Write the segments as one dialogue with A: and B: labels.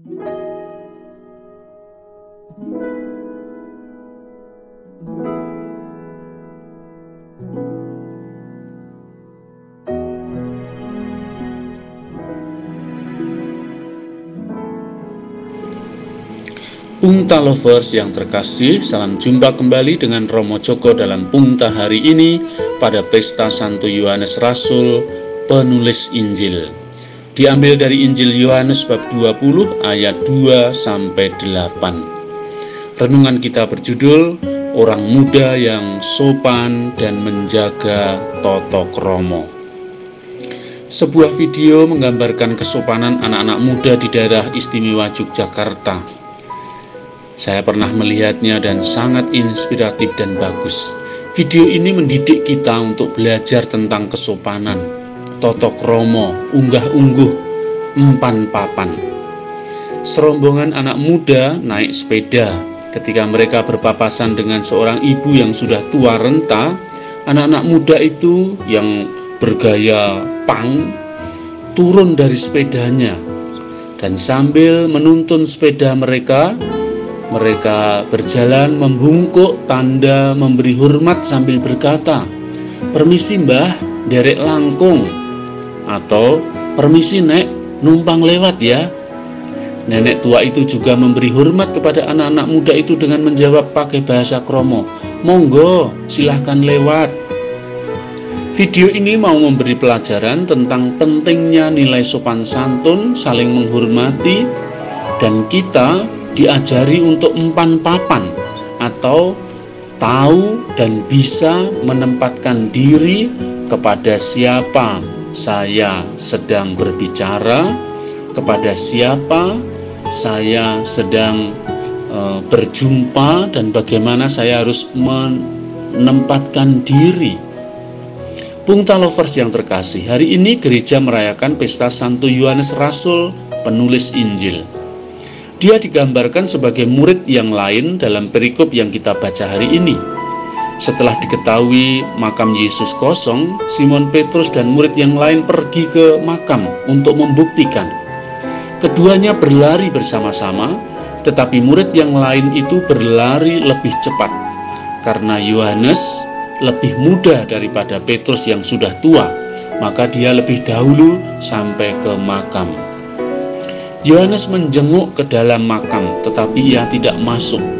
A: Pungta Lovers yang terkasih, salam jumpa kembali dengan Romo Joko dalam Pungta hari ini pada Pesta Santo Yohanes Rasul, penulis Injil. Diambil dari Injil Yohanes bab 20 ayat 2 sampai 8. Renungan kita berjudul Orang Muda yang Sopan dan Menjaga Toto Kromo. Sebuah video menggambarkan kesopanan anak-anak muda di daerah istimewa Yogyakarta saya pernah melihatnya dan sangat inspiratif dan bagus. Video ini mendidik kita untuk belajar tentang kesopanan, totok romo, unggah-ungguh, empan papan. Serombongan anak muda naik sepeda. Ketika mereka berpapasan dengan seorang ibu yang sudah tua renta, anak-anak muda itu yang bergaya pang turun dari sepedanya dan sambil menuntun sepeda mereka mereka berjalan membungkuk tanda memberi hormat sambil berkata, Permisi mbah, derek langkung Atau, permisi nek, numpang lewat ya. Nenek tua itu juga memberi hormat kepada anak-anak muda itu dengan menjawab pakai bahasa kromo. Monggo, silahkan lewat. Video ini mau memberi pelajaran tentang pentingnya nilai sopan santun, saling menghormati, dan kita diajari untuk empan papan atau tahu dan bisa menempatkan diri kepada siapa saya sedang berbicara, kepada siapa saya sedang e, berjumpa dan bagaimana saya harus menempatkan diri. Pungta lovers yang terkasih, hari ini gereja merayakan pesta Santo Yohanes Rasul, penulis Injil. Dia digambarkan sebagai murid yang lain dalam perikop yang kita baca hari ini. Setelah diketahui makam Yesus kosong, Simon Petrus dan murid yang lain pergi ke makam untuk membuktikan. Keduanya berlari bersama-sama, tetapi murid yang lain itu berlari lebih cepat karena Yohanes lebih muda daripada Petrus yang sudah tua, maka dia lebih dahulu sampai ke makam. Yohanes menjenguk ke dalam makam, tetapi ia tidak masuk.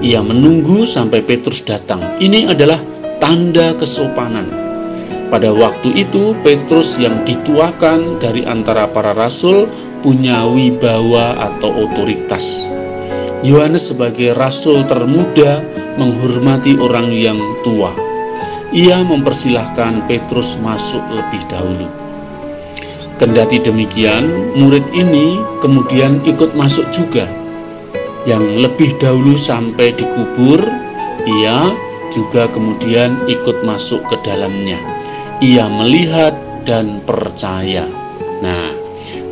A: Ia menunggu sampai Petrus datang. Ini adalah tanda kesopanan. Pada waktu itu, Petrus yang dituakan dari antara para rasul punya wibawa atau otoritas. Yohanes sebagai rasul termuda menghormati orang yang tua. Ia mempersilahkan Petrus masuk lebih dahulu. Kendati demikian, murid ini kemudian ikut masuk juga. Yang lebih dahulu sampai dikubur, ia juga kemudian ikut masuk ke dalamnya. Ia melihat dan percaya. Nah,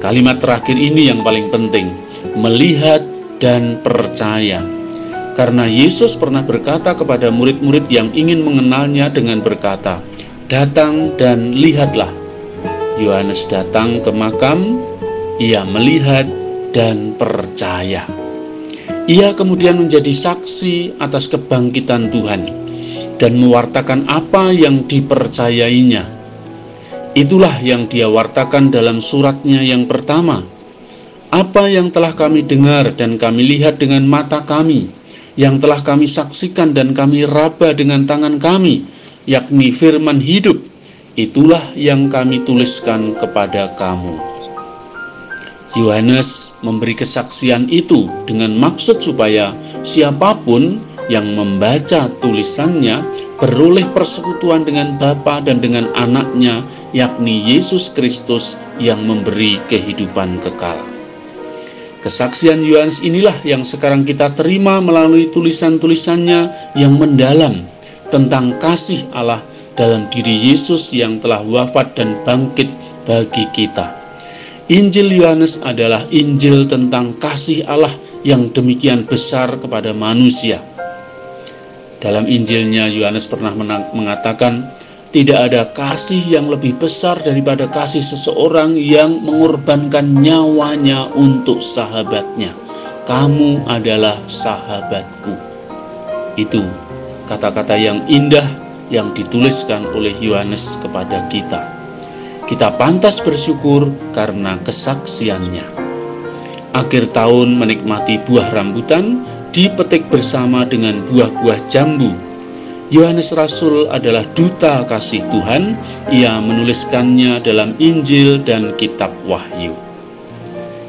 A: kalimat terakhir ini yang paling penting, melihat dan percaya. Karena Yesus pernah berkata kepada murid-murid yang ingin mengenalnya dengan berkata, "Datang dan lihatlah." Yohanes datang ke makam, ia melihat dan percaya. Ia kemudian menjadi saksi atas kebangkitan Tuhan dan mewartakan apa yang dipercayainya. Itulah yang dia wartakan dalam suratnya yang pertama. Apa yang telah kami dengar dan kami lihat dengan mata kami, yang telah kami saksikan dan kami raba dengan tangan kami, yakni firman hidup Itulah yang kami tuliskan kepada kamu. Yohanes memberi kesaksian itu dengan maksud supaya siapa pun yang membaca tulisannya beroleh persekutuan dengan Bapa dan dengan anaknya, yakni Yesus Kristus yang memberi kehidupan kekal. Kesaksian Yohanes inilah yang sekarang kita terima melalui tulisan-tulisannya yang mendalam tentang kasih Allah dalam diri Yesus yang telah wafat dan bangkit bagi kita. Injil Yohanes adalah Injil tentang kasih Allah yang demikian besar kepada manusia. Dalam Injilnya Yohanes pernah mengatakan, Tidak ada kasih yang lebih besar daripada kasih seseorang yang mengorbankan nyawanya untuk sahabatnya. Kamu adalah sahabatku. Itu kata-kata yang indah yang dituliskan oleh Yohanes kepada kita. Kita pantas bersyukur karena kesaksiannya. Akhir tahun menikmati buah rambutan dipetik bersama dengan buah-buah jambu Yohanes Rasul adalah duta kasih Tuhan. Ia menuliskannya dalam Injil dan Kitab Wahyu.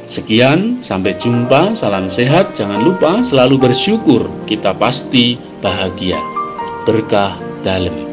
A: Sekian, sampai jumpa. Salam sehat. Jangan lupa selalu bersyukur. Kita pasti bahagia. Berkah dalam.